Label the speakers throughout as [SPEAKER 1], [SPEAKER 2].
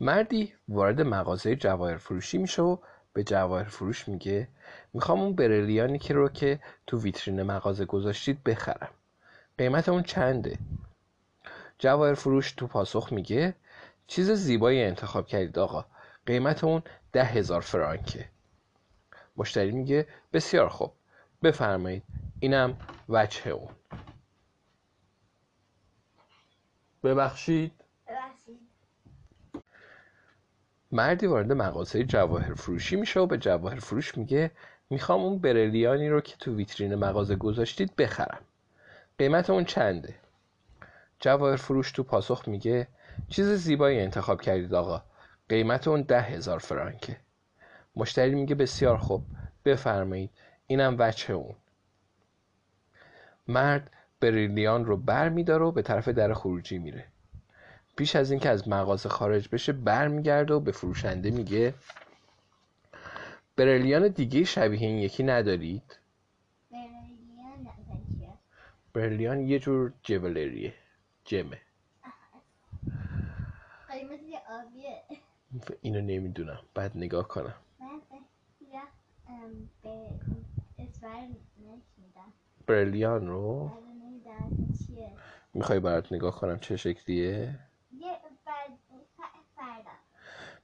[SPEAKER 1] مردی وارد مغازه جواهر فروشی میشه و به جواهر فروش میگه می‌خوام اون برلیانی که رو که تو ویترین مغازه گذاشتید بخرم. قیمت اون چنده؟ جواهر فروش تو پاسخ میگه چیز زیبایی انتخاب کردید آقا قیمت اون ده هزار فرانکه. مشتری میگه بسیار خوب بفرمایید اینم وجه اون. ببخشید. مردی وارد مغازه جواهر فروشی میشه و به جواهر فروش میگه می‌خوام اون برلیانی رو که تو ویترین مغازه گذاشتید بخرم. قیمت اون چنده؟ جواهر فروش تو پاسخ میگه چیز زیبایی انتخاب کردید آقا. قیمت اون ده هزار فرانکه. مشتری میگه بسیار خوب بفرمایید اینم وچه اون. مرد بریلیان رو بر میداره و به طرف در خروجی میره. پیش از اینکه از مغازه خارج بشه برمیگرده و به فروشنده میگه برلیان دیگه شبیه این یکی ندارید؟ برلیان یه جور جولریه جمه. اینو نمی‌دونم. بعد نگاه کنم. برلیان رو؟ می‌خوای برات نگاه کنم چه شکلیه؟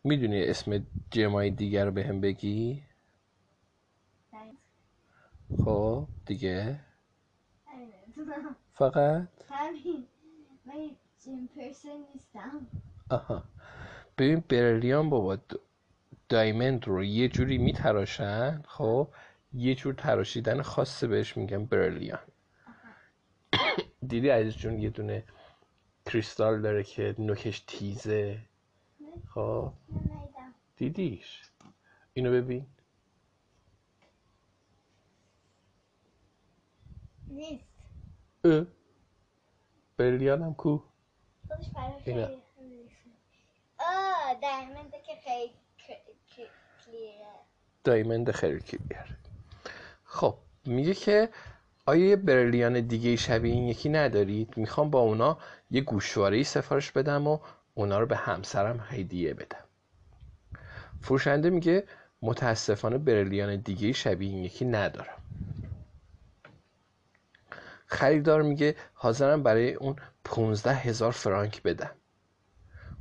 [SPEAKER 1] می‌دونی اسم جمعای دیگر رو به هم بگی؟ خب دیگه؟ فقط؟ آها. ببین برلیان بابا دایمند رو یه جوری میتراشن خب؟ یه جور تراشیدن خاصه بهش میگن برلیان. دیدی عزیز جون یه دونه کریستال داره که نوکش تیزه. خب. دیدیش. اینو ببین.
[SPEAKER 2] نیست.
[SPEAKER 1] اه. برلیان هم کو؟ اینا.
[SPEAKER 2] خیلی آه دایمنده که خیلی کلیره.
[SPEAKER 1] دایمند خیلی کلیر خب میگه که آیا یه برلیان دیگه شبیه این یکی ندارید؟ می‌خوام با اونا یه گوشواره سفارش بدم و اونا رو به همسرم هدیه بدم. فروشنده میگه متاسفانه برلیان دیگه شبیه این یکی ندارم. خریدار میگه حاضرم برای اون پونزده هزار فرانک بدم.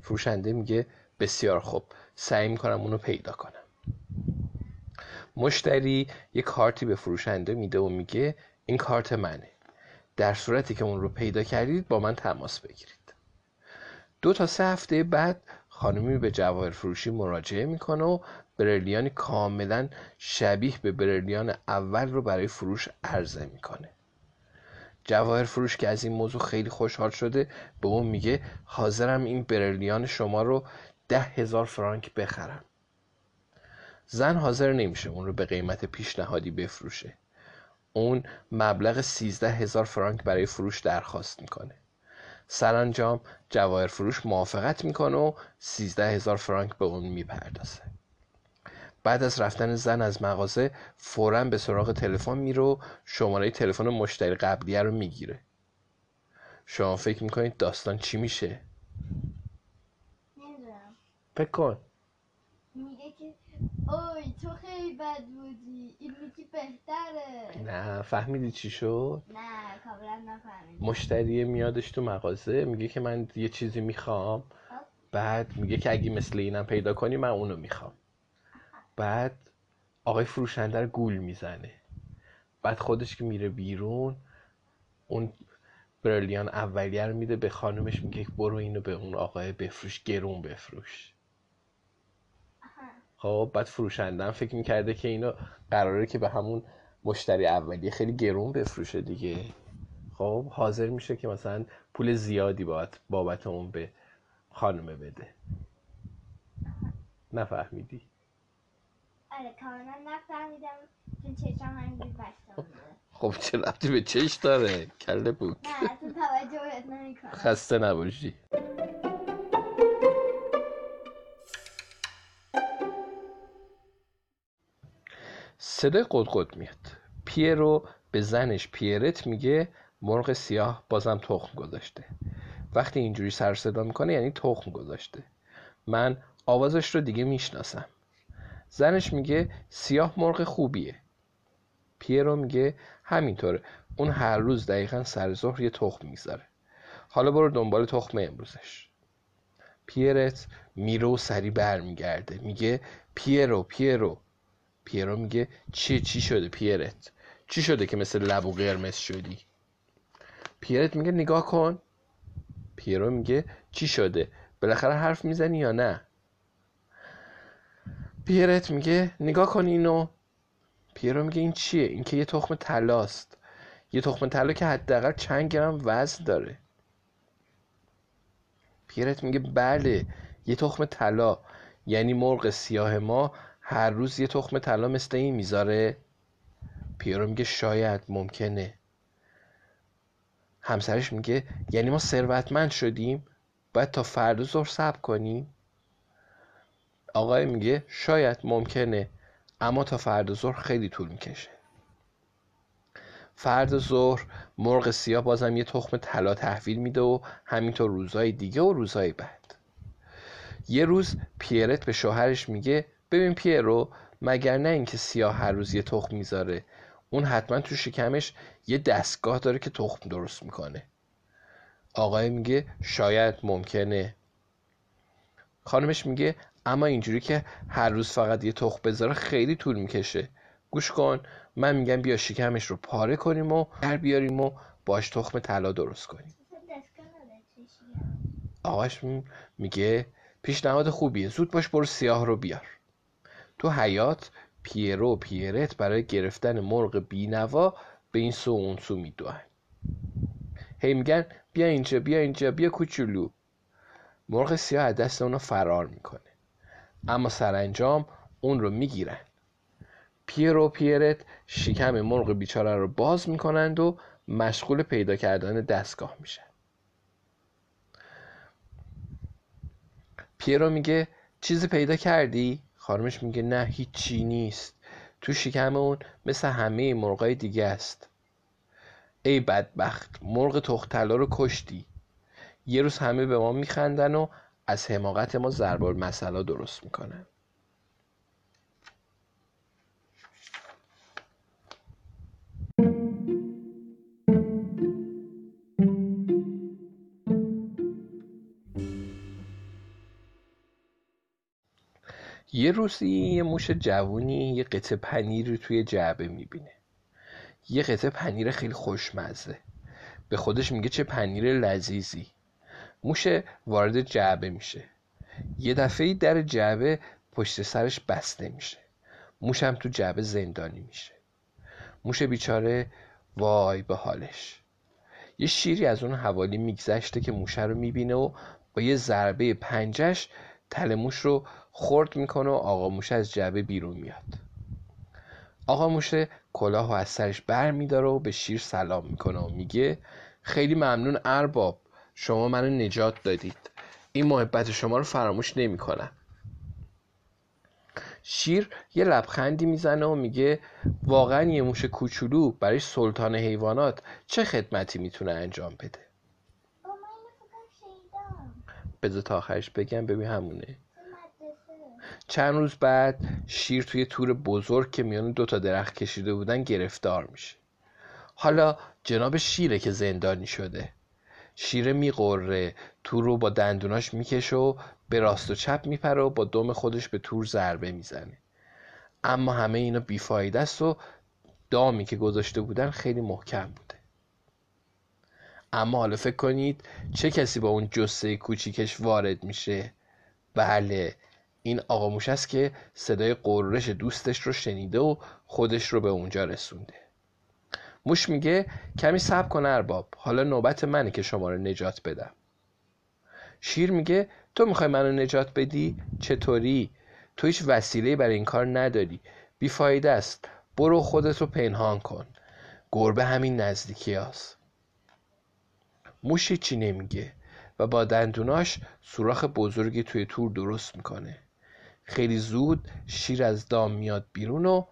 [SPEAKER 1] فروشنده میگه بسیار خوب سعی می‌کنم اونو پیدا کنم. مشتری یه کارتی به فروشنده میده و میگه این کارت منه. در صورتی که اون رو پیدا کردید با من تماس بگیرید. دو تا سه هفته بعد خانمی به جواهر فروشی مراجعه می‌کنه و برلیانی کاملا شبیه به برلیان اول رو برای فروش عرضه می‌کنه. جواهر فروش که از این موضوع خیلی خوشحال شده به اون میگه حاضرم این برلیان شما رو ده هزار فرانک بخرم. زن حاضر نمیشه اون رو به قیمت پیشنهادی بفروشه. اون مبلغ سیزده هزار فرانک برای فروش درخواست می‌کنه. سرانجام جواهر فروش موافقت می‌کنه و سیزده هزار فرانک به اون می‌پردازه. بعد از رفتن زن از مغازه فورا به سراغ تلفن میره و شماره تلفن مشتری قبلیه رو می‌گیره. شما فکر می‌کنید داستان چی میشه؟
[SPEAKER 2] نمی‌دونم.
[SPEAKER 1] فکر کن.
[SPEAKER 2] اوی تو خیلی بد بودی. این یکی بهتره.
[SPEAKER 1] نه فهمیدی چی شد؟
[SPEAKER 2] نه کاملا نفهمیدم.
[SPEAKER 1] مشتری میادش تو مغازه میگه که من یه چیزی می‌خوام. بعد میگه که اگه مثل اینم پیدا کنی من اونو می‌خوام. بعد آقای فروشنده رو گول می‌زنه. بعد خودش که میره بیرون اون برلیان اولیه رو میده به خانومش میگه برو اینو به اون آقای بفروش گرون بفروش. خب بعد فروشنده هم فکر می‌کرده که اینو قراره که به همون مشتری اولیه خیلی گرون بفروشه دیگه. خب حاضر میشه که مثلا پول زیادی بابت, بابت اون به خانومه بده. نفهمیدی؟
[SPEAKER 2] آره کاملا نفهمیدم چون چشم همینجور بسته بوده.
[SPEAKER 1] خب چه ربطی به چش داره؟ کله بوک.
[SPEAKER 2] نه اصلا توجه
[SPEAKER 1] خسته نباشی. صدای قدقد میاد. پیرو به زنش پیرت میگه مرغ سیاه بازم تخم گذاشته. وقتی اینجوری سر صدا می‌کنه یعنی تخم گذاشته. من آوازش رو دیگه می‌شناسم. زنش میگه سیاه مرغ خوبیه. پیرو میگه همینطوره. اون هر روز دقیقا سر ظهر یه تخم می‌ذاره حالا برو دنبال تخم امروزش. پیرت میره و سری برمیگرده. میگه پیرو پیرو. پیرو میگه چی چی شده پیرت؟ چی شده که مثل لبو قرمز شدی؟ پیرت میگه نگاه کن. پیرو میگه چی شده؟ بالاخره حرف می‌زنی یا نه؟ پیرت میگه نگاه کن اینو. پیرو میگه این چیه؟ این که یه تخم طلاست. یه تخم طلا که حداقل چند گرم وزن داره. پیرت میگه بله یه تخم طلا. یعنی مرغ سیاه ما هر روز یه تخم طلا مثل این می‌ذاره. پیرو میگه شاید ممکنه. همسرش میگه یعنی ما ثروتمند شدیم باید تا فردا ظهر صبر کنیم. آقای میگه شاید ممکنه اما تا فردا ظهر خیلی طول می‌کشه. فرد ظهر مرغ سیاه بازم یه تخم طلا تحویل میده و همینطور روزهای دیگه و روزهای بعد. یه روز پیرت به شوهرش میگه ببین پیرو مگر نه اینکه سیاه هر روز یه تخم می‌ذاره. اون حتما تو شکمش یه دستگاه داره که تخم درست می‌کنه. آقای میگه شاید ممکنه. خانمش میگه اما اینجوری که هر روز فقط یه تخم بذاره خیلی طول می‌کشه. گوش کن من میگم بیا شکمش رو پاره کنیم و در بیاریم و باش تخم طلا درست کنیم. آقاش میگه پیشنهاد خوبیه. زود باش برو سیاه رو بیار. تو حیات پیرو و پیرت برای گرفتن مرغ بینوا به این سو اون سو میدوهن. هی میگن بیا اینجا بیا اینجا بیا کوچولو. مرغ سیاه از دست اونو فرار می‌کنه. اما سرانجام اون رو می‌گیرن. پیرو پیرت شکم مرغ بیچاره رو باز می‌کنند و مشغول پیدا کردن دستگاه میشن. پیرو میگه چیزی پیدا کردی؟ خانمش میگه نه هیچی نیست. تو شکم اون مثل همه مرغای دیگه است. ای بدبخت مرغ تختلا رو کشتی. یه روز همه به ما میخندن و از حماقت ما ضرب مسئله درست می‌کنن. یه روزی یه موش جوونی یه قطعه پنیر توی جعبه می‌بینه. یه قطعه پنیر خیلی خوشمزه. به خودش میگه چه پنیر لذیذی. موشه وارد جعبه میشه. یه دفعه در جعبه پشت سرش بسته میشه. موش هم تو جعبه زندانی میشه. موش بیچاره وای به حالش. یه شیری از اون حوالی میگذشته که موشه رو می‌بینه و با یه ضربه پنجش تل موش رو خورد می‌کنه و آقا موشه از جعبه بیرون میاد. آقا موشه کلاه و از سرش بر میداره و به شیر سلام می‌کنه و میگه خیلی ممنون ارباب شما منو نجات دادید. این محبت شما رو فراموش نمی‌کنم. شیر یه لبخندی می‌زنه و میگه واقعا یه موش کوچولو برای سلطان حیوانات چه خدمتی می‌تونه انجام بده؟ بذار تا آخرش بگم ببین همونه. چند روز بعد شیر توی تور بزرگ که میان دو تا درخت کشیده بودن گرفتار میشه. حالا جناب شیره که زندانی شده. شیره میقره تور رو با دندوناش می‌کشه و به راست و چپ میپره و با دم خودش به تور ضربه می‌زنه. اما همه اینا بیفایده است و دامی که گذاشته بودن خیلی محکم بوده. اما حالا فکر کنید چه کسی با اون جسه کوچیکش وارد میشه؟ بله این آقا موش است که صدای قررش دوستش رو شنیده و خودش رو به اونجا رسونده. موش میگه کمی صبر کن ارباب حالا نوبت منه که شما رو نجات بدم. شیر میگه تو می‌خوای منو نجات بدی؟ چطوری؟ تو هیچ وسیله برای این کار نداری. بیفایده است. برو خودت رو پنهان کن. گربه همین نزدیکی هست. موش چی نمیگه و با دندوناش سوراخ بزرگی توی تور درست می‌کنه. خیلی زود شیر از دام میاد بیرون و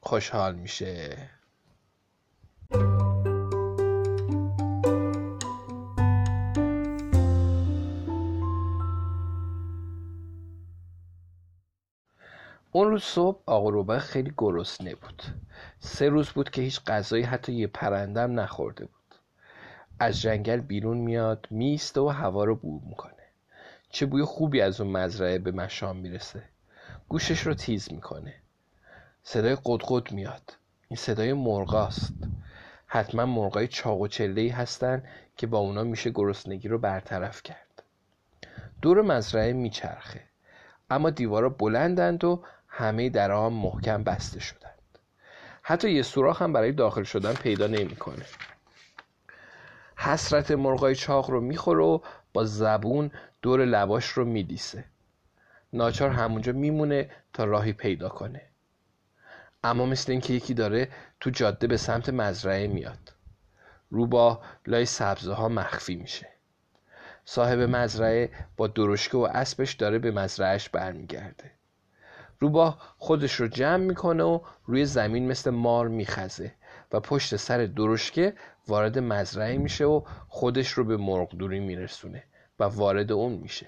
[SPEAKER 1] خوشحال میشه. اون روز صبح آقا روبه خیلی گرسنه بود. سه روز بود که هیچ غذایی حتی یه پرندم نخورده بود. از جنگل بیرون میاد میسته و هوا رو بور می‌کنه. چه بوی خوبی از اون مزرعه به مشام می‌رسه. گوشش رو تیز می‌کنه. صدای قدقد میاد. این صدای مرغاست. حتما مرغای چاق و چله هستن که با اونا میشه گرسنگی رو برطرف کرد. دور مزرعه میچرخه. اما دیوارا بلندند و همه درها محکم بسته شدند. حتی یه سوراخ هم برای داخل شدن پیدا نمی‌کنه. حسرت مرغای چاق رو می‌خوره و با زبون دور لباش رو میدیسه. ناچار همونجا میمونه تا راهی پیدا کنه. اما مثل اینکه یکی داره تو جاده به سمت مزرعه میاد. روبا لای سبزه ها مخفی میشه. صاحب مزرعه با درشکه و اسبش داره به مزرعهش برمیگرده. روبا خودش رو جمع می‌کنه و روی زمین مثل مار میخزه و پشت سر درشکه وارد مزرعه میشه و خودش رو به مرغ دوری میرسونه. و وارد اون میشه.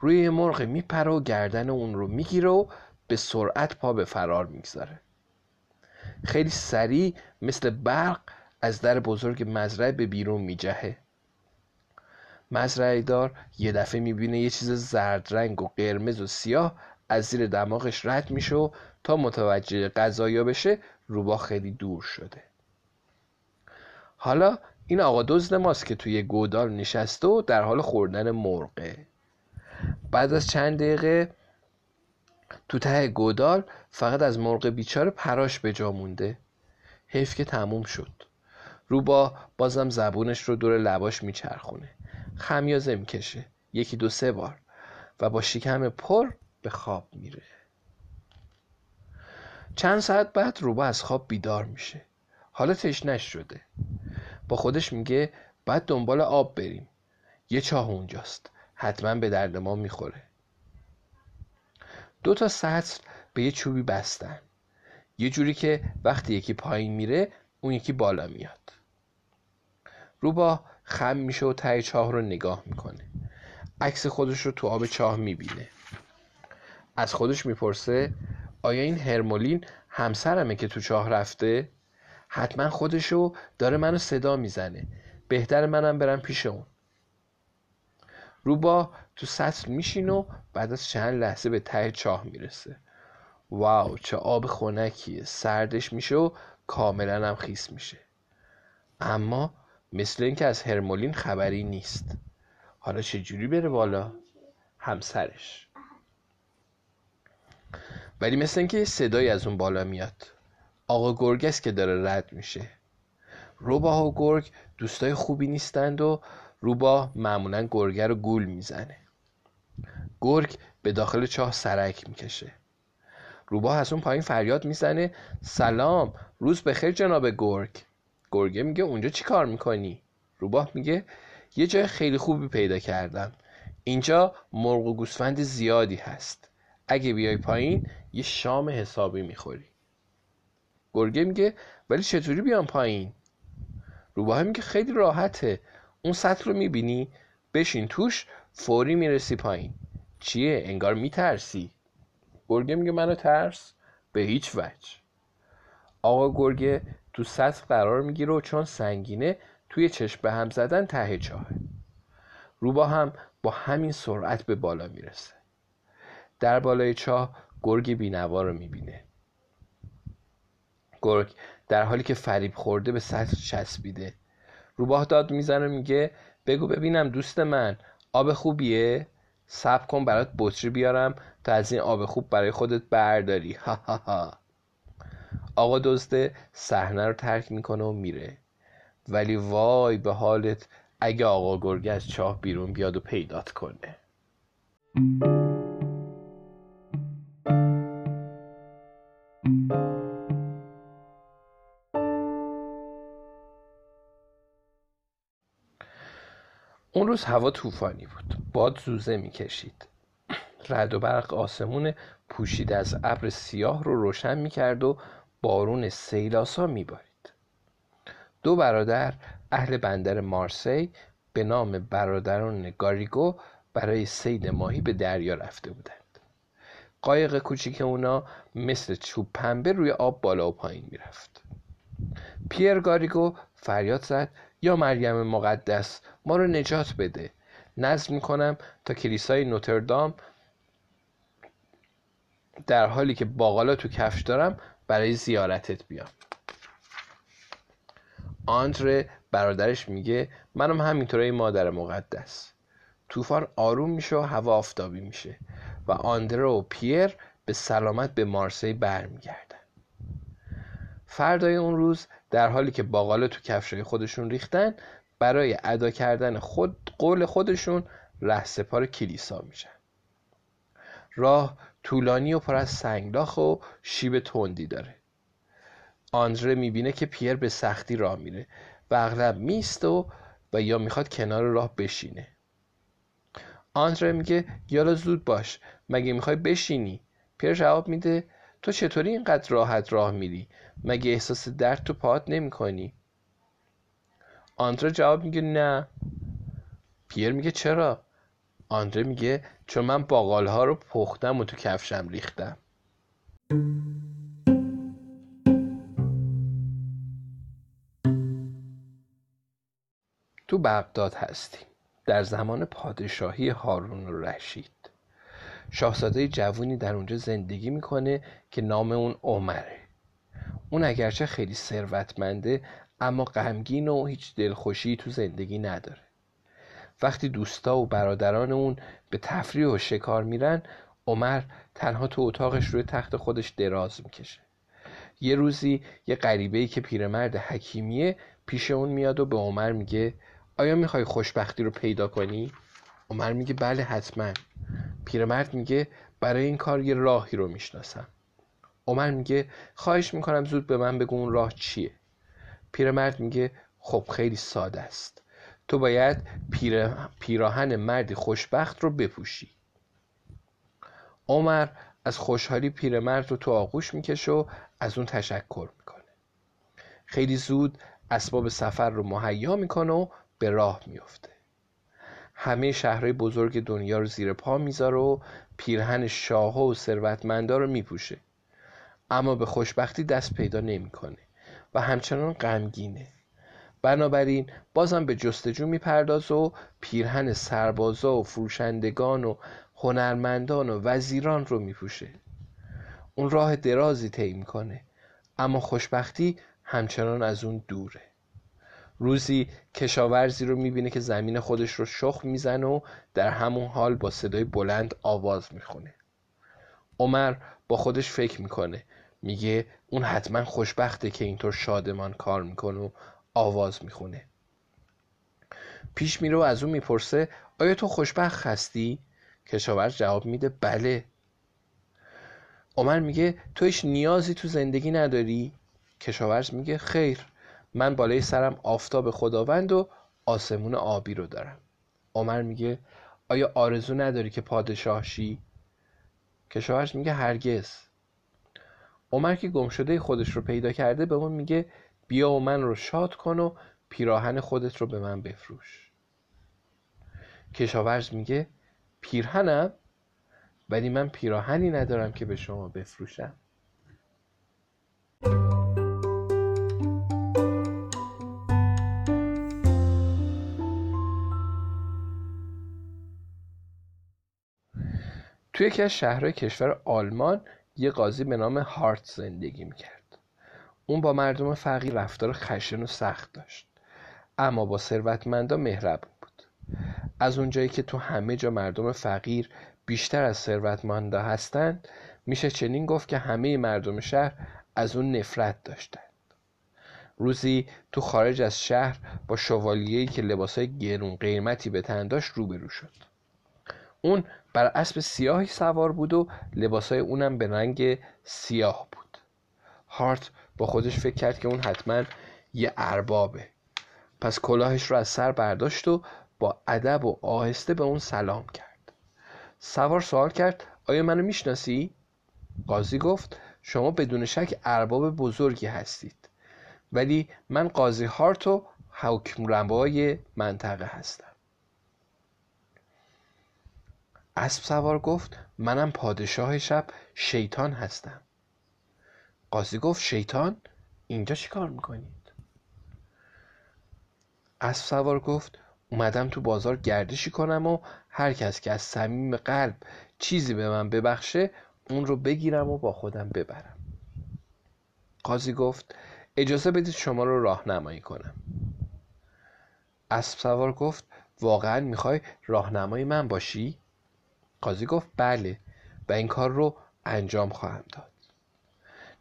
[SPEAKER 1] روی مرغ میپره و گردن اون رو می‌گیره و به سرعت پا به فرار می‌گذاره. خیلی سریع مثل برق از در بزرگ مزرعه به بیرون میجهه. مزرعه دار یه دفعه می‌بینه یه چیز زرد رنگ و قرمز و سیاه از زیر دماغش رد میشه و تا متوجه غذایا بشه روبا خیلی دور شده. حالا این آقا دزد ماست که توی گودال نشسته و در حال خوردن مرغه. بعد از چند دقیقه تو ته گودال فقط از مرغ بیچاره پراش به جا مونده. حیف که تموم شد. روبا بازم زبونش رو دور لباش میچرخونه. خمیازه می‌کشه یکی دو سه بار. و با شکم پر به خواب میره. چند ساعت بعد روبا از خواب بیدار میشه. حالا تشنش شده با خودش میگه بعد دنبال آب بریم. یه چاه اونجاست. حتما به درد ما می‌خوره. دو تا سطل به یه چوبی بستن. یه جوری که وقتی یکی پایین میره اون یکی بالا میاد. روبا خم میشه و ته چاه رو نگاه می‌کنه. عکس خودش رو تو آب چاه می‌بینه. از خودش می‌پرسه آیا این هرمولین همسرمه که تو چاه رفته؟ حتما خودشو داره منو صدا می‌زنه. بهتر منم برم پیش اون. روبا تو سطل میشین و بعد از چند لحظه به ته چاه می‌رسه. واو چه آب خنکیه. سردش میشه و کاملا هم خیس میشه. اما مثل اینکه از هرمولین خبری نیست. حالا چه جوری بره بالا؟ همسرش. ولی مثل اینکه صدایی از اون بالا میاد. آقا گرگ است که داره رد میشه. روباه و گرگ دوستای خوبی نیستند و روباه معمولا گرگه رو گول می‌زنه. گرگ به داخل چاه سرک می‌کشه. روباه از اون پایین فریاد می‌زنه سلام روز بخیر جناب گرگ. گرگه میگه اونجا چی کار می‌کنی؟ روباه میگه یه جای خیلی خوبی پیدا کردم. اینجا مرغ و گوسفند زیادی هست. اگه بیای پایین یه شام حسابی می‌خوری. گرگه میگه ولی چطوری بیام پایین؟ روباه میگه خیلی راحته. اون سطح رو می‌بینی؟ بشین توش فوری می‌رسی پایین. چیه؟ انگار میترسی. گرگه میگه منو ترس؟ به هیچ وجه. آقا گرگه تو سطح قرار می‌گیره و چون سنگینه توی چشم به هم زدن ته چاهه روبا هم با همین سرعت به بالا می‌رسه. در بالای چاه گرگ بینوا رو می‌بینه. گرگ در حالی که فریب خورده به سطح چسبیده. روباه داد می‌زنه میگه بگو ببینم دوست من آب خوبیه؟ صبر کن برات بطری بیارم تا از این آب خوب برای خودت برداری. ها ها ها. آقا دزده صحنه رو ترک می‌کنه و میره. ولی وای به حالت اگه آقا گرگه از چاه بیرون بیاد و پیدات کنه. اون روز هوا طوفانی بود. باد زوزه می‌کشید. رد و برق آسمون پوشید از ابر سیاه رو روشن می‌کرد و بارون سیلاسا میبارید. دو برادر اهل بندر مارسی به نام برادران گاریگو برای سید ماهی به دریا رفته بودند. قایق کوچیک اونا مثل چوب پنبه روی آب بالا و پایین می‌رفت. پیر گاریگو فریاد زد یا مریم مقدس ما رو نجات بده. نظر می‌کنم تا کلیسای نوتردام در حالی که باقالا تو کفش دارم برای زیارتت بیام. آندره برادرش میگه منم همینطوره مادر مقدس. طوفان آروم میشه و هوا آفتابی میشه و آندره و پیر به سلامت به مارسی برمیگردن. فردای اون روز در حالی که باقاله تو کفشای خودشون ریختن برای ادا کردن خود قول خودشون رهسپار کلیسا میشن. راه طولانی و پر از سنگلاخ و شیب تندی داره. آندره می‌بینه که پیر به سختی راه میره و اغلب میست و و یا می‌خواد کنار راه بشینه. آندره میگه یالا زود باش مگه می‌خوای بشینی؟ پیر جواب میده تو چطوری اینقدر راحت راه میری؟ مگه احساس درد تو پاهات نمی‌کنی؟ آندره جواب میگه نه. پیر میگه چرا؟ آندره میگه چون من باقال ها رو پختم و تو کفشم ریختم. تو بغداد هستیم در زمان پادشاهی هارون رشید شاهزاده جوونی در اونجا زندگی می‌کنه که نام اون عمره. اون اگرچه خیلی ثروتمنده اما غمگین و هیچ دلخوشی تو زندگی نداره. وقتی دوستا و برادران اون به تفریح و شکار میرن عمر تنها تو اتاقش روی تخت خودش دراز می‌کشه. یه روزی یه غریبه ای که پیرمرد حکیمیه پیش اون میاد و به عمر میگه آیا می‌خوای خوشبختی رو پیدا کنی؟ عمر میگه بله حتما. پیرمرد میگه برای این کار یه راهی رو می‌شناسم. عمر میگه خواهش می‌کنم زود به من بگو اون راه چیه. پیرمرد میگه خب خیلی ساده است. تو باید پیر... پیراهن مردی خوشبخت رو بپوشی. عمر از خوشحالی پیرمرد رو تو آغوش می‌کشه و از اون تشکر می‌کنه. خیلی زود اسباب سفر رو مهیا می‌کنه و به راه میفته همه شهرهای بزرگ دنیا رو زیر پا می‌ذاره و پیرهن شاه و ثروتمندا رو میپوشه. اما به خوشبختی دست پیدا نمی‌کنه و همچنان غمگینه. بنابراین بازم به جستجو میپرداز و پیرهن سربازا و فروشندگان و هنرمندان و وزیران رو میپوشه. اون راه درازی طی می‌کنه اما خوشبختی همچنان از اون دوره. روزی کشاورزی رو می‌بینه که زمین خودش رو شخ می‌زنه و در همون حال با صدای بلند آواز می‌خونه. عمر با خودش فکر می‌کنه. میگه اون حتما خوشبخته که اینطور شادمان کار می‌کنه و آواز می‌خونه. پیش میره و از اون می‌پرسه آیا تو خوشبخت هستی؟ کشاورز جواب میده بله. عمر میگه تو هیچ نیازی تو زندگی نداری؟ کشاورز میگه خیر. من بالای سرم آفتاب خداوند و آسمون آبی رو دارم. عمر میگه آیا آرزو نداری که پادشاه شی؟ کشاورز میگه هرگز. عمر که گمشده خودش رو پیدا کرده به اون میگه بیا و من رو شاد کن و پیراهن خودت رو به من بفروش. کشاورز میگه پیرهنم؟ ولی من پیراهنی ندارم که به شما بفروشم. توی یکی از شهرهای کشور آلمان یه قاضی به نام هارت زندگی می‌کرد. اون با مردم فقیر رفتار خشن و سخت داشت. اما با ثروتمندا مهربون بود. از اونجایی که تو همه جا مردم فقیر بیشتر از ثروتمندا هستند میشه چنین گفت که همه مردم شهر از اون نفرت داشتند. روزی تو خارج از شهر با شوالیه‌ای که لباسای گرون قیمتی به تن داشت روبرو شد. اون بر اسب سیاهی سوار بود و لباسای اونم به رنگ سیاه بود. هارت با خودش فکر کرد که اون حتما یه اربابه. پس کلاهش رو از سر برداشت و با ادب و آهسته به اون سلام کرد. سوار سوال کرد آیا منو می‌شناسی؟ قاضی گفت شما بدون شک ارباب بزرگی هستید. ولی من قاضی هارت و حکم منطقه هستم. اسب سوار گفت منم پادشاه شب شیطان هستم. قاضی گفت شیطان اینجا چی کار می‌کنید؟ اسب سوار گفت اومدم تو بازار گردشی کنم و هر کس که از صمیم قلب چیزی به من ببخشه اون رو بگیرم و با خودم ببرم. قاضی گفت اجازه بدید شما رو راهنمایی کنم. اسب سوار گفت واقعا می‌خوای راهنمای من باشی؟ قاضی گفت بله و این کار رو انجام خواهم داد.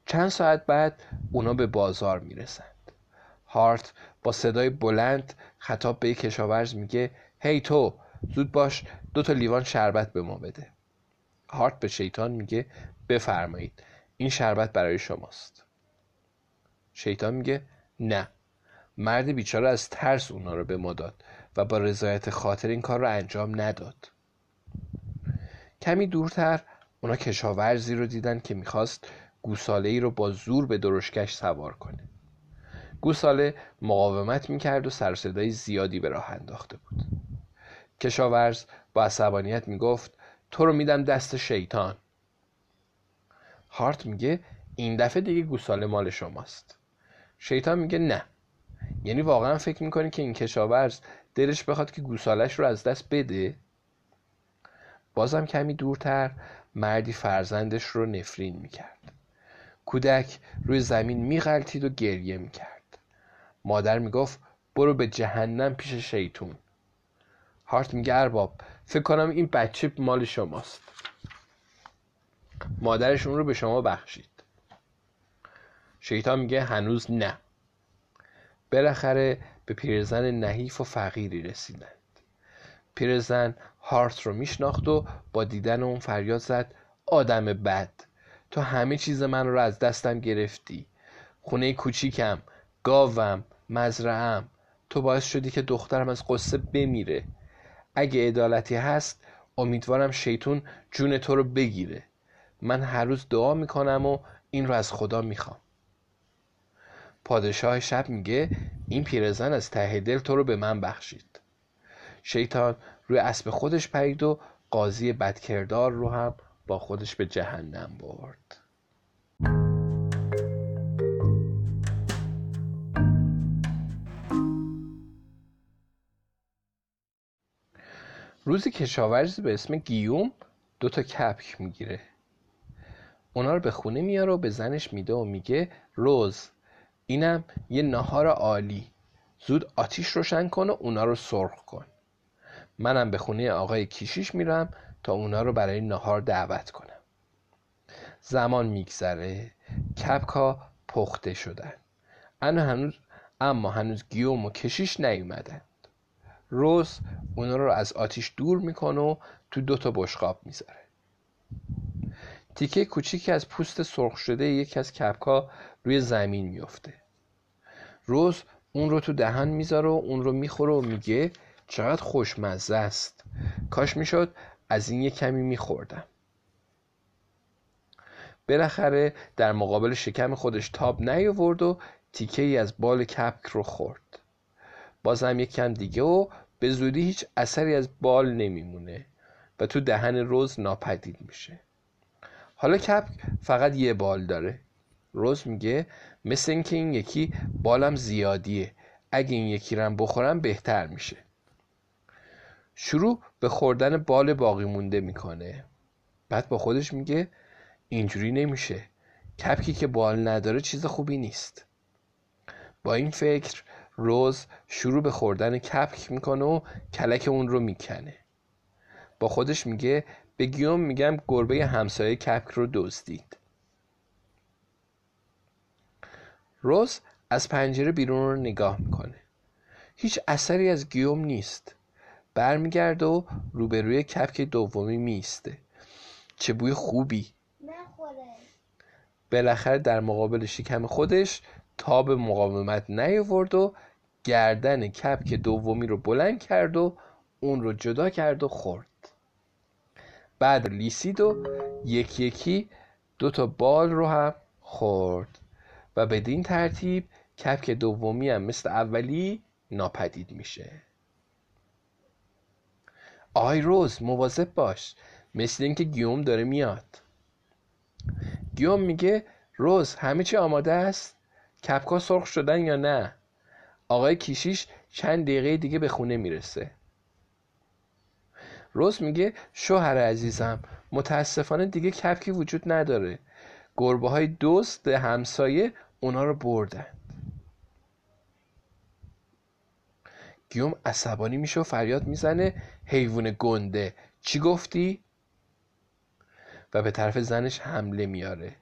[SPEAKER 1] چند ساعت بعد اونا به بازار می‌رسند. هارت با صدای بلند خطاب به کشاورز میگه هی تو زود باش دو تا لیوان شربت به ما بده. هارت به شیطان میگه بفرمایید این شربت برای شماست. شیطان میگه نه مرد بیچاره از ترس اونا رو به ما داد و با رضایت خاطر این کار رو انجام نداد. کمی دورتر اونا کشاورزی رو دیدن که می‌خواست گوساله ای رو با زور به درشکش سوار کنه. گوساله مقاومت می‌کرد و سرصدای زیادی به راه انداخته بود. کشاورز با عصبانیت می‌گفت تو رو میدم دست شیطان. هارت میگه این دفعه دیگه گوساله مال شماست. شیطان میگه نه. یعنی واقعا فکر می‌کنی که این کشاورز دلش بخواد که گوسالش رو از دست بده؟ بازم کمی دورتر مردی فرزندش رو نفرین می‌کرد. کودک روی زمین میغلطید و گریه می‌کرد. مادر می‌گفت برو به جهنم پیش شیطون. هارت میگه ارباب فکر کنم این بچه مال شماست. مادرش اون رو به شما بخشید. شیطان میگه هنوز نه. بالاخره به پیرزن نحیف و فقیری رسیدند پیرزن هارت رو میشناخت و با دیدن اون فریاد زد آدم بد. تو همه چیز من رو از دستم گرفتی. خونه کوچیکم گاوم مزرعم تو باعث شدی که دخترم از قصه بمیره. اگه عدالتی هست امیدوارم شیطون جون تو رو بگیره. من هر روز دعا می‌کنم و این رو از خدا می‌خوام. پادشاه شب میگه این پیرزن از ته دل تو رو به من بخشید. شیطان روی اسب خودش پرید و قاضی بدکردار رو هم با خودش به جهنم برد. روزی کشاورزی به اسم گیوم دو تا کپک می‌گیره. اونا رو به خونه میاره و به زنش میده و میگه روز اینم یه نهار عالی زود آتیش روشن کن و اونا رو سرخ کن. منم به خونه آقای کیشیش میرم تا اونا رو برای نهار دعوت کنم. زمان میگذره کپکا پخته شدن. انا هنوز اما هنوز گیوم و کشیش نیومدند. روز اونا رو از آتیش دور می‌کنه و تو دوتا بشقاب می‌ذاره. تیکه کوچیکی از پوست سرخ شده یکی از کپکا روی زمین میفته روز اون رو تو دهن می‌ذاره و اون رو می‌خوره و میگه چقدر خوشمزه است. کاش می‌شد از این یه کمی میخوردم. بالاخره در مقابل شکم خودش تاب نیاورد و تیکه ای از بال کپک رو خورد. بازم یک کم دیگه و به زودی هیچ اثری از بال نمیمونه و تو دهن روز ناپدید میشه. حالا کپک فقط یه بال داره. روز میگه مثل اینکه این یکی بالم زیادیه. اگه این یکی رم بخورم بهتر میشه. شروع به خوردن بال باقی مونده می‌کنه. بعد با خودش میگه اینجوری نمیشه. کپکی که بال نداره چیز خوبی نیست. با این فکر روز شروع به خوردن کپک می‌کنه و کلک اون رو می‌کنه. با خودش میگه به گیوم میگم گربه همسایه کپک رو دزدید. روز از پنجره بیرون رو نگاه می‌کنه. هیچ اثری از گیوم نیست. برمیگرده و روبروی کپک دومی میسته چه بوی خوبی. بالاخره در مقابل شکم خودش تاب مقاومت نیاورد و گردن کپک دومی رو بلند کرد و اون رو جدا کرد و خورد. بعد لیسید و یکی یکی دو تا بال رو هم خورد و بدین ترتیب کپک دومی هم مثل اولی ناپدید میشه. آقای روز مواظب باش. مثل اینکه گیوم داره میاد. گیوم میگه روز همه چی آماده است؟ کپکا سرخ شدن یا نه؟ آقای کیشیش چند دقیقه دیگه به خونه می‌رسه. روز میگه شوهر عزیزم متاسفانه دیگه کپکی وجود نداره. گربه های دوست همسایه اونا رو بردن. گیوم عصبانی میشه و فریاد می‌زنه حیوان گنده. چی گفتی؟ و به طرف زنش حمله میاره.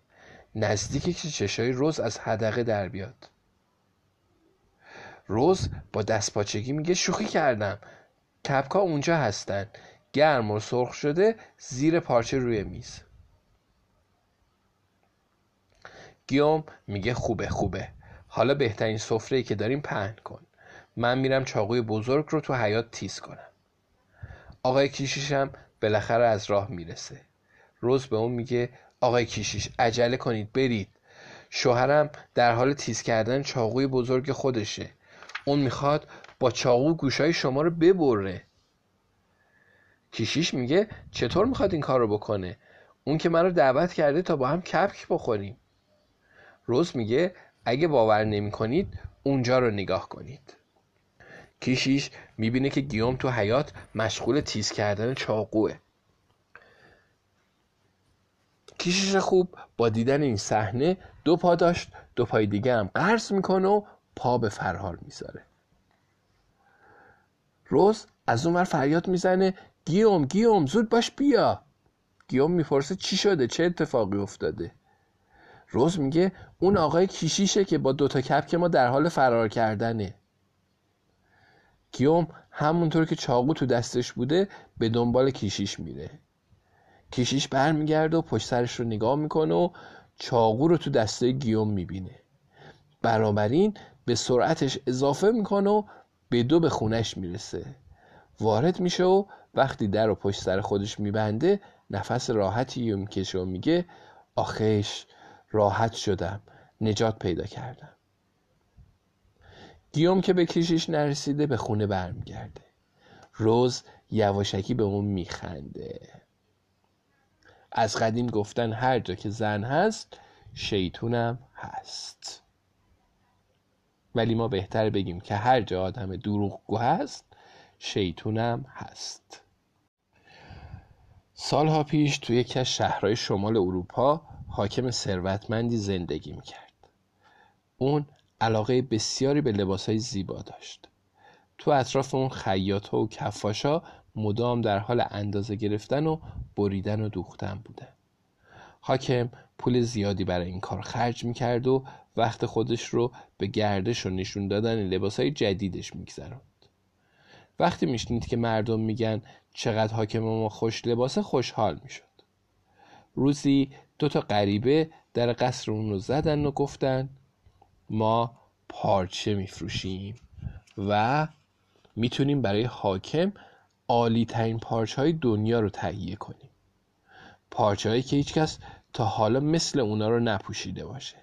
[SPEAKER 1] نزدیکی که چشای روز از حدقه در بیاد. روز با دستپاچگی میگه شوخی کردم. کپکا اونجا هستن. گرم و سرخ شده زیر پارچه روی میز. گیوم میگه خوبه خوبه. حالا بهترین سفره که داریم پهن کن. من میرم چاقوی بزرگ رو تو حیات تیز کنم. آقای کیشیشم بالاخره از راه می‌رسه. روز به اون میگه آقای کیشیش عجله کنید برید. شوهرم در حال تیز کردن چاقوی بزرگ خودشه. اون می‌خواد با چاقو گوشای شما رو ببره. کیشیش میگه چطور می‌خواد این کار رو بکنه؟ اون که من رو دعوت کرده تا با هم کپک بخوریم. روز میگه اگه باور نمی کنید اونجا رو نگاه کنید. کیشیش می‌بینه که گیوم تو حیات مشغول تیز کردن چاقوه. کیشیش خوب با دیدن این صحنه دو پا داشت دو پای دیگه هم قرض می‌کنه و پا به فرهار می‌ذاره. روز از اون فریاد می‌زنه گیوم گیوم زود باش بیا. گیوم می‌پرسه چی شده چه اتفاقی افتاده. روز میگه اون آقای کیشیشه که با دوتا کپ که ما در حال فرار کردنه. گیوم همونطور که چاقو تو دستش بوده به دنبال کیشیش میره. کیشیش برمیگرده و پشت سرش رو نگاه می‌کنه و چاقو رو تو دسته گیوم می‌بینه. بنابراین به سرعتش اضافه می‌کنه و به دو به خونش می‌رسه. وارد میشه و وقتی در رو پشت سر خودش میبنده نفس راحتی می‌کشه و میگه آخش راحت شدم نجات پیدا کردم. گیوم که به کشیش نرسیده به خونه برمیگرده. روز یواشکی به اون میخنده. از قدیم گفتن هر جا که زن هست شیطونم هست. ولی ما بهتر بگیم که هر جا آدم دروغگو هست شیطونم هست. سالها پیش توی یکی از شهرهای شمال اروپا حاکم ثروتمندی زندگی می‌کرد. اون علاقه بسیاری به لباسهای زیبا داشت. تو اطراف اون خیاط و کفاشا مدام در حال اندازه گرفتن و بریدن و دوختن بودن حاکم پول زیادی برای این کار خرج می‌کرد و وقت خودش رو به گردش و نشون دادن لباسهای جدیدش میگذراند. وقتی میشنید که مردم میگن چقدر حاکم ما خوش لباسه خوشحال می‌شد. روزی دو تا غریبه در قصر اون رو زدن و گفتن ما پارچه میفروشیم و می‌تونیم برای حاکم عالی ترین پارچه های دنیا رو تهیه کنیم. پارچه هایی که هیچکس تا حالا مثل اونا رو نپوشیده باشه.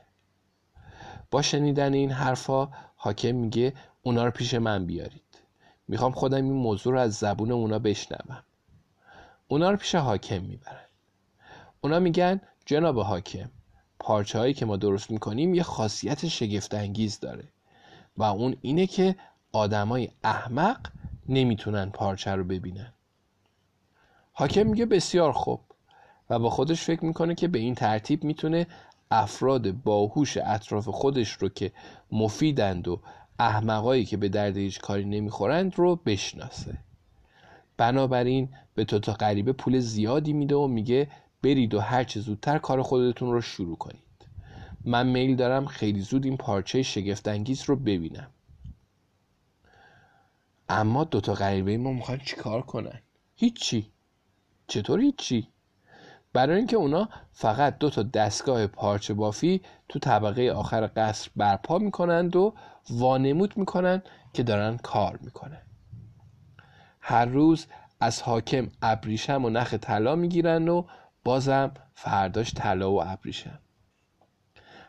[SPEAKER 1] با شنیدن این حرفا حاکم میگه اونا رو پیش من بیارید. می‌خوام خودم این موضوع رو از زبون اونا بشنوم. اونا رو پیش حاکم می‌برن. اونا میگن جناب حاکم پارچه هایی که ما درست می‌کنیم یه خاصیت شگفت انگیز داره و اون اینه که آدمای احمق نمی‌تونن پارچه رو ببینن. حاکم میگه بسیار خوب و با خودش فکر می‌کنه که به این ترتیب می‌تونه افراد باهوش اطراف خودش رو که مفیدند و احمقایی که به درد هیچ کاری نمی‌خورند رو بشناسه. بنابراین به تو تا غریبه پول زیادی میده و میگه برید و هرچه زودتر کار خودتون رو شروع کنید. من میل دارم خیلی زود این پارچه شگفتانگیز رو ببینم. اما دوتا غریبه ما می‌خوان چیکار کنن؟ هیچی. چطور هیچی؟ برای اینکه اونا فقط دو تا دستگاه پارچه بافی تو طبقه آخر قصر برپا می‌کنند و وانمود می‌کنن که دارن کار می‌کنن. هر روز از حاکم ابریشم و نخ طلا می‌گیرن و بازم فرداش طلا و ابریشم.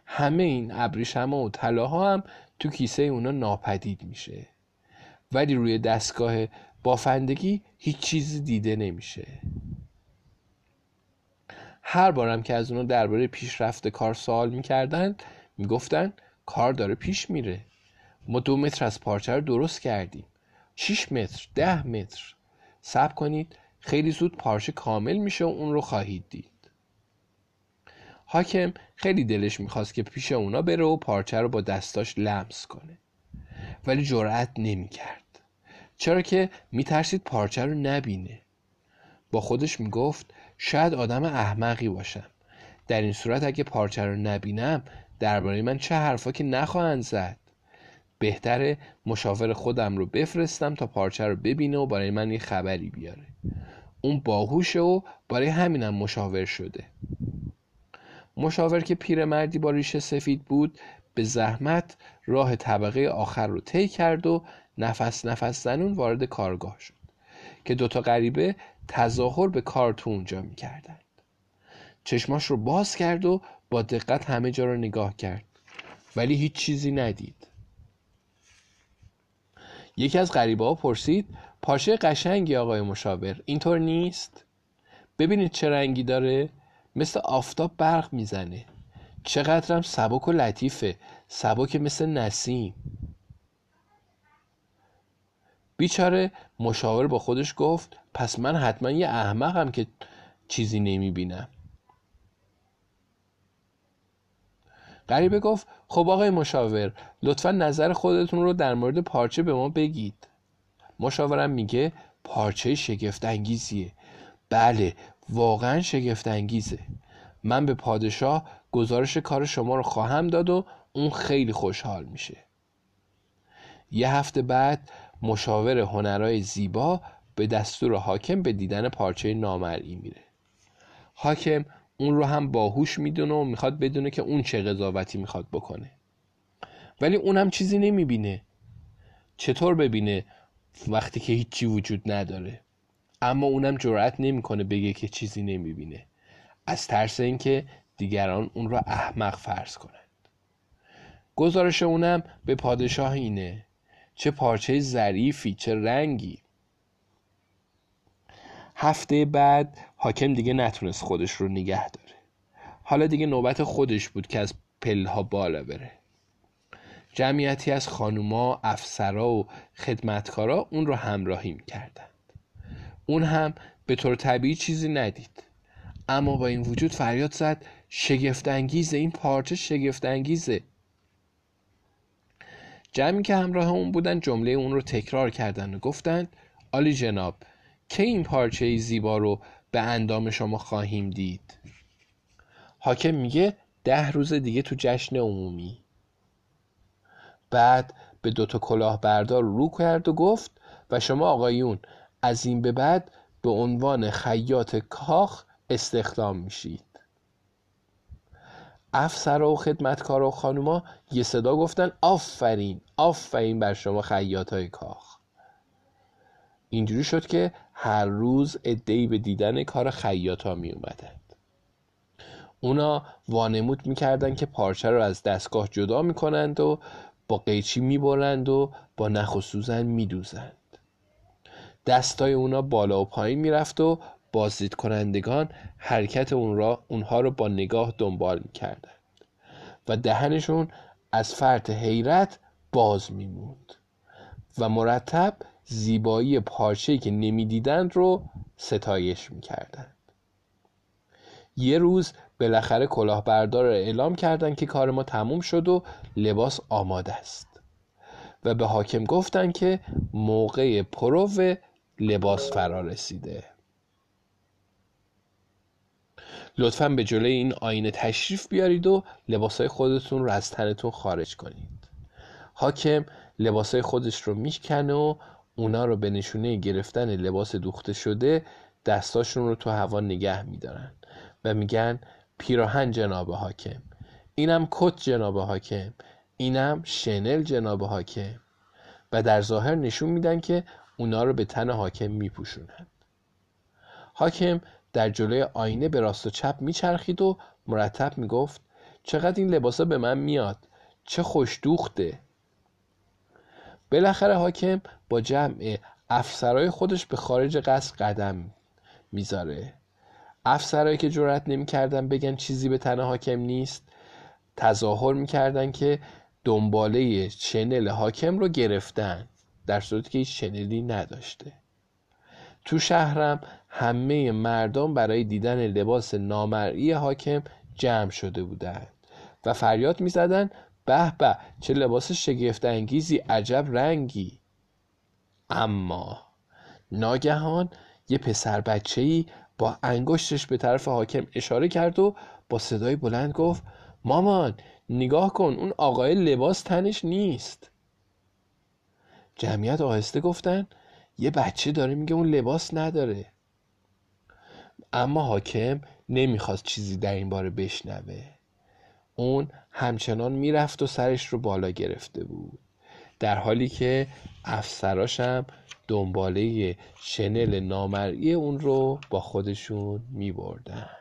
[SPEAKER 1] همه این ابریشم و طلاها هم تو کیسه اونا ناپدید میشه. ولی روی دستگاه بافندگی هیچ چیزی دیده نمیشه. هر بارم که از اونو درباره پیشرفت کار سوال می‌کردن می‌گفتن کار داره پیش میره. ما دو متر از پارچه رو درست کردیم. 6 متر ده متر. صبر کنید خیلی زود پارچه کامل میشه و اون رو خواهید دید. حاکم خیلی دلش می‌خواست که پیش اونا بره و پارچه رو با دستاش لمس کنه. ولی جرأت نمی‌کرد. چرا که میترسید پارچه رو نبینه. با خودش می‌گفت شاید آدم احمقی باشم. در این صورت اگه پارچه رو نبینم درباره من چه حرفا که نخواهند زد؟ بهتره مشاور خودم رو بفرستم تا پارچه رو ببینه و برای من یه خبری بیاره. اون باهوشه و برای همینم مشاور شده. مشاور که پیرمردی با ریش سفید بود به زحمت راه طبقه آخر رو طی کرد و نفس نفس زنون وارد کارگاه شد که دوتا غریبه تظاهر به کار تو اونجا می‌کردند. چشماش رو باز کرد و با دقت همه جا رو نگاه کرد ولی هیچ چیزی ندید. یکی از غریبه ها پرسید پارچه قشنگی آقای مشاور. اینطور نیست؟ ببینید چه رنگی داره. مثل آفتاب برق می‌زنه. چقدرم سبک و لطیفه. سبک مثل نسیم. بیچاره مشاور با خودش گفت پس من حتما یه احمقم که چیزی نمی‌بینم. غریبه گفت خب آقای مشاور لطفا نظر خودتون رو در مورد پارچه به ما بگید. مشاورم میگه پارچه شگفت انگیزیه بله واقعا شگفت انگیزه من به پادشاه گزارش کار شما رو خواهم داد و اون خیلی خوشحال میشه. یه هفته بعد مشاور هنرهای زیبا به دستور حاکم به دیدن پارچه نامرئی میره. حاکم اون رو هم باهوش می‌دونه و می‌خواد بدونه که اون چه قضاوتی می‌خواد بکنه. ولی اونم چیزی نمی‌بینه. چطور ببینه؟ وقتی که هیچی وجود نداره. اما اونم جرأت نمی‌کنه بگه که چیزی نمی‌بینه. از ترس اینکه دیگران اون را احمق فرض کنند. گزارش اونم به پادشاه اینه. چه پارچه ظریفی چه رنگی. هفته بعد حاکم دیگه نتونست خودش رو نگه داره. حالا دیگه نوبت خودش بود که از پلها بالا بره. جمعیتی از خانوما، افسرا و خدمتکارا اون رو همراهی می‌کردند. اون هم به طور طبیعی چیزی ندید. اما با این وجود فریاد زد شگفت انگیزه این پارچه شگفت انگیزه جمعی که همراه اون بودن جمله اون رو تکرار کردن و گفتند آلی جناب که این پارچه زیبا رو به اندام شما خواهیم دید؟ حاکم میگه ده روز دیگه تو جشن عمومی. بعد به دوتا کلاهبردار رو کرد و گفت و شما آقایون از این به بعد به عنوان خیاط کاخ استخدام میشید. افسر و خدمتکار و خانوما یه صدا گفتن آفرین آفرین بر شما خیاط های کاخ. اینجوری شد که هر روز ادهی به دیدن کار خیاط ها می اومدند اونا وانمود می‌کردند که پارچه رو از دستگاه جدا می‌کنند و با قیچی می‌برند و با نخ و سوزن میدوزند. دستای اونا بالا و پایین می‌رفت و بازدید کنندگان حرکت اون را اونها رو با نگاه دنبال می‌کردند و دهنشون از فرط حیرت باز میموند و مرتب زیبایی پارچه که نمی‌دیدند رو ستایش می‌کردند. یه روز بالاخره کلاهبردار را اعلام کردند که کار ما تموم شد و لباس آماده است. و به حاکم گفتند که موقع پرو لباس فرا رسیده. لطفا به جلوی این آینه تشریف بیارید و لباسای خودتون رو از تنتون خارج کنید. حاکم لباسای خودش رو میشکنه و اونا رو به نشونه گرفتن لباس دوخته شده دستاشون رو تو هوا نگه میدارن و میگن پیراهن جناب حاکم. اینم کت جناب حاکم. اینم شنل جناب حاکم. و در ظاهر نشون میدن که اونا رو به تن حاکم میپوشونن. حاکم در جلوی آینه به راست و چپ میچرخید و مرتب می‌گفت چقدر این لباسا به من میاد؟ چه خوش دوخته بالاخره حاکم با جمع افسرهای خودش به خارج قصر قدم می‌ذاره. افسرهایی که جرأت نمی‌کردن بگن چیزی به تن حاکم نیست تظاهر می‌کردن که دنباله چنل حاکم رو گرفتن در صورتی که چنلی نداشته. تو شهرم همه مردم برای دیدن لباس نامرئی حاکم جمع شده بودند و فریاد می‌زدند به به چه لباس شگفت انگیزی عجب رنگی. اما ناگهان یه پسر بچه ای با انگشتش به طرف حاکم اشاره کرد و با صدای بلند گفت مامان نگاه کن اون آقای لباس تنش نیست. جمعیت آهسته گفتن یه بچه داره میگه اون لباس نداره. اما حاکم نمی‌خواست چیزی در این باره بشنوه. اون همچنان می‌رفت و سرش رو بالا گرفته بود. در حالی که افسراشم دنباله شنل نامرئی اون رو با خودشون میبردن.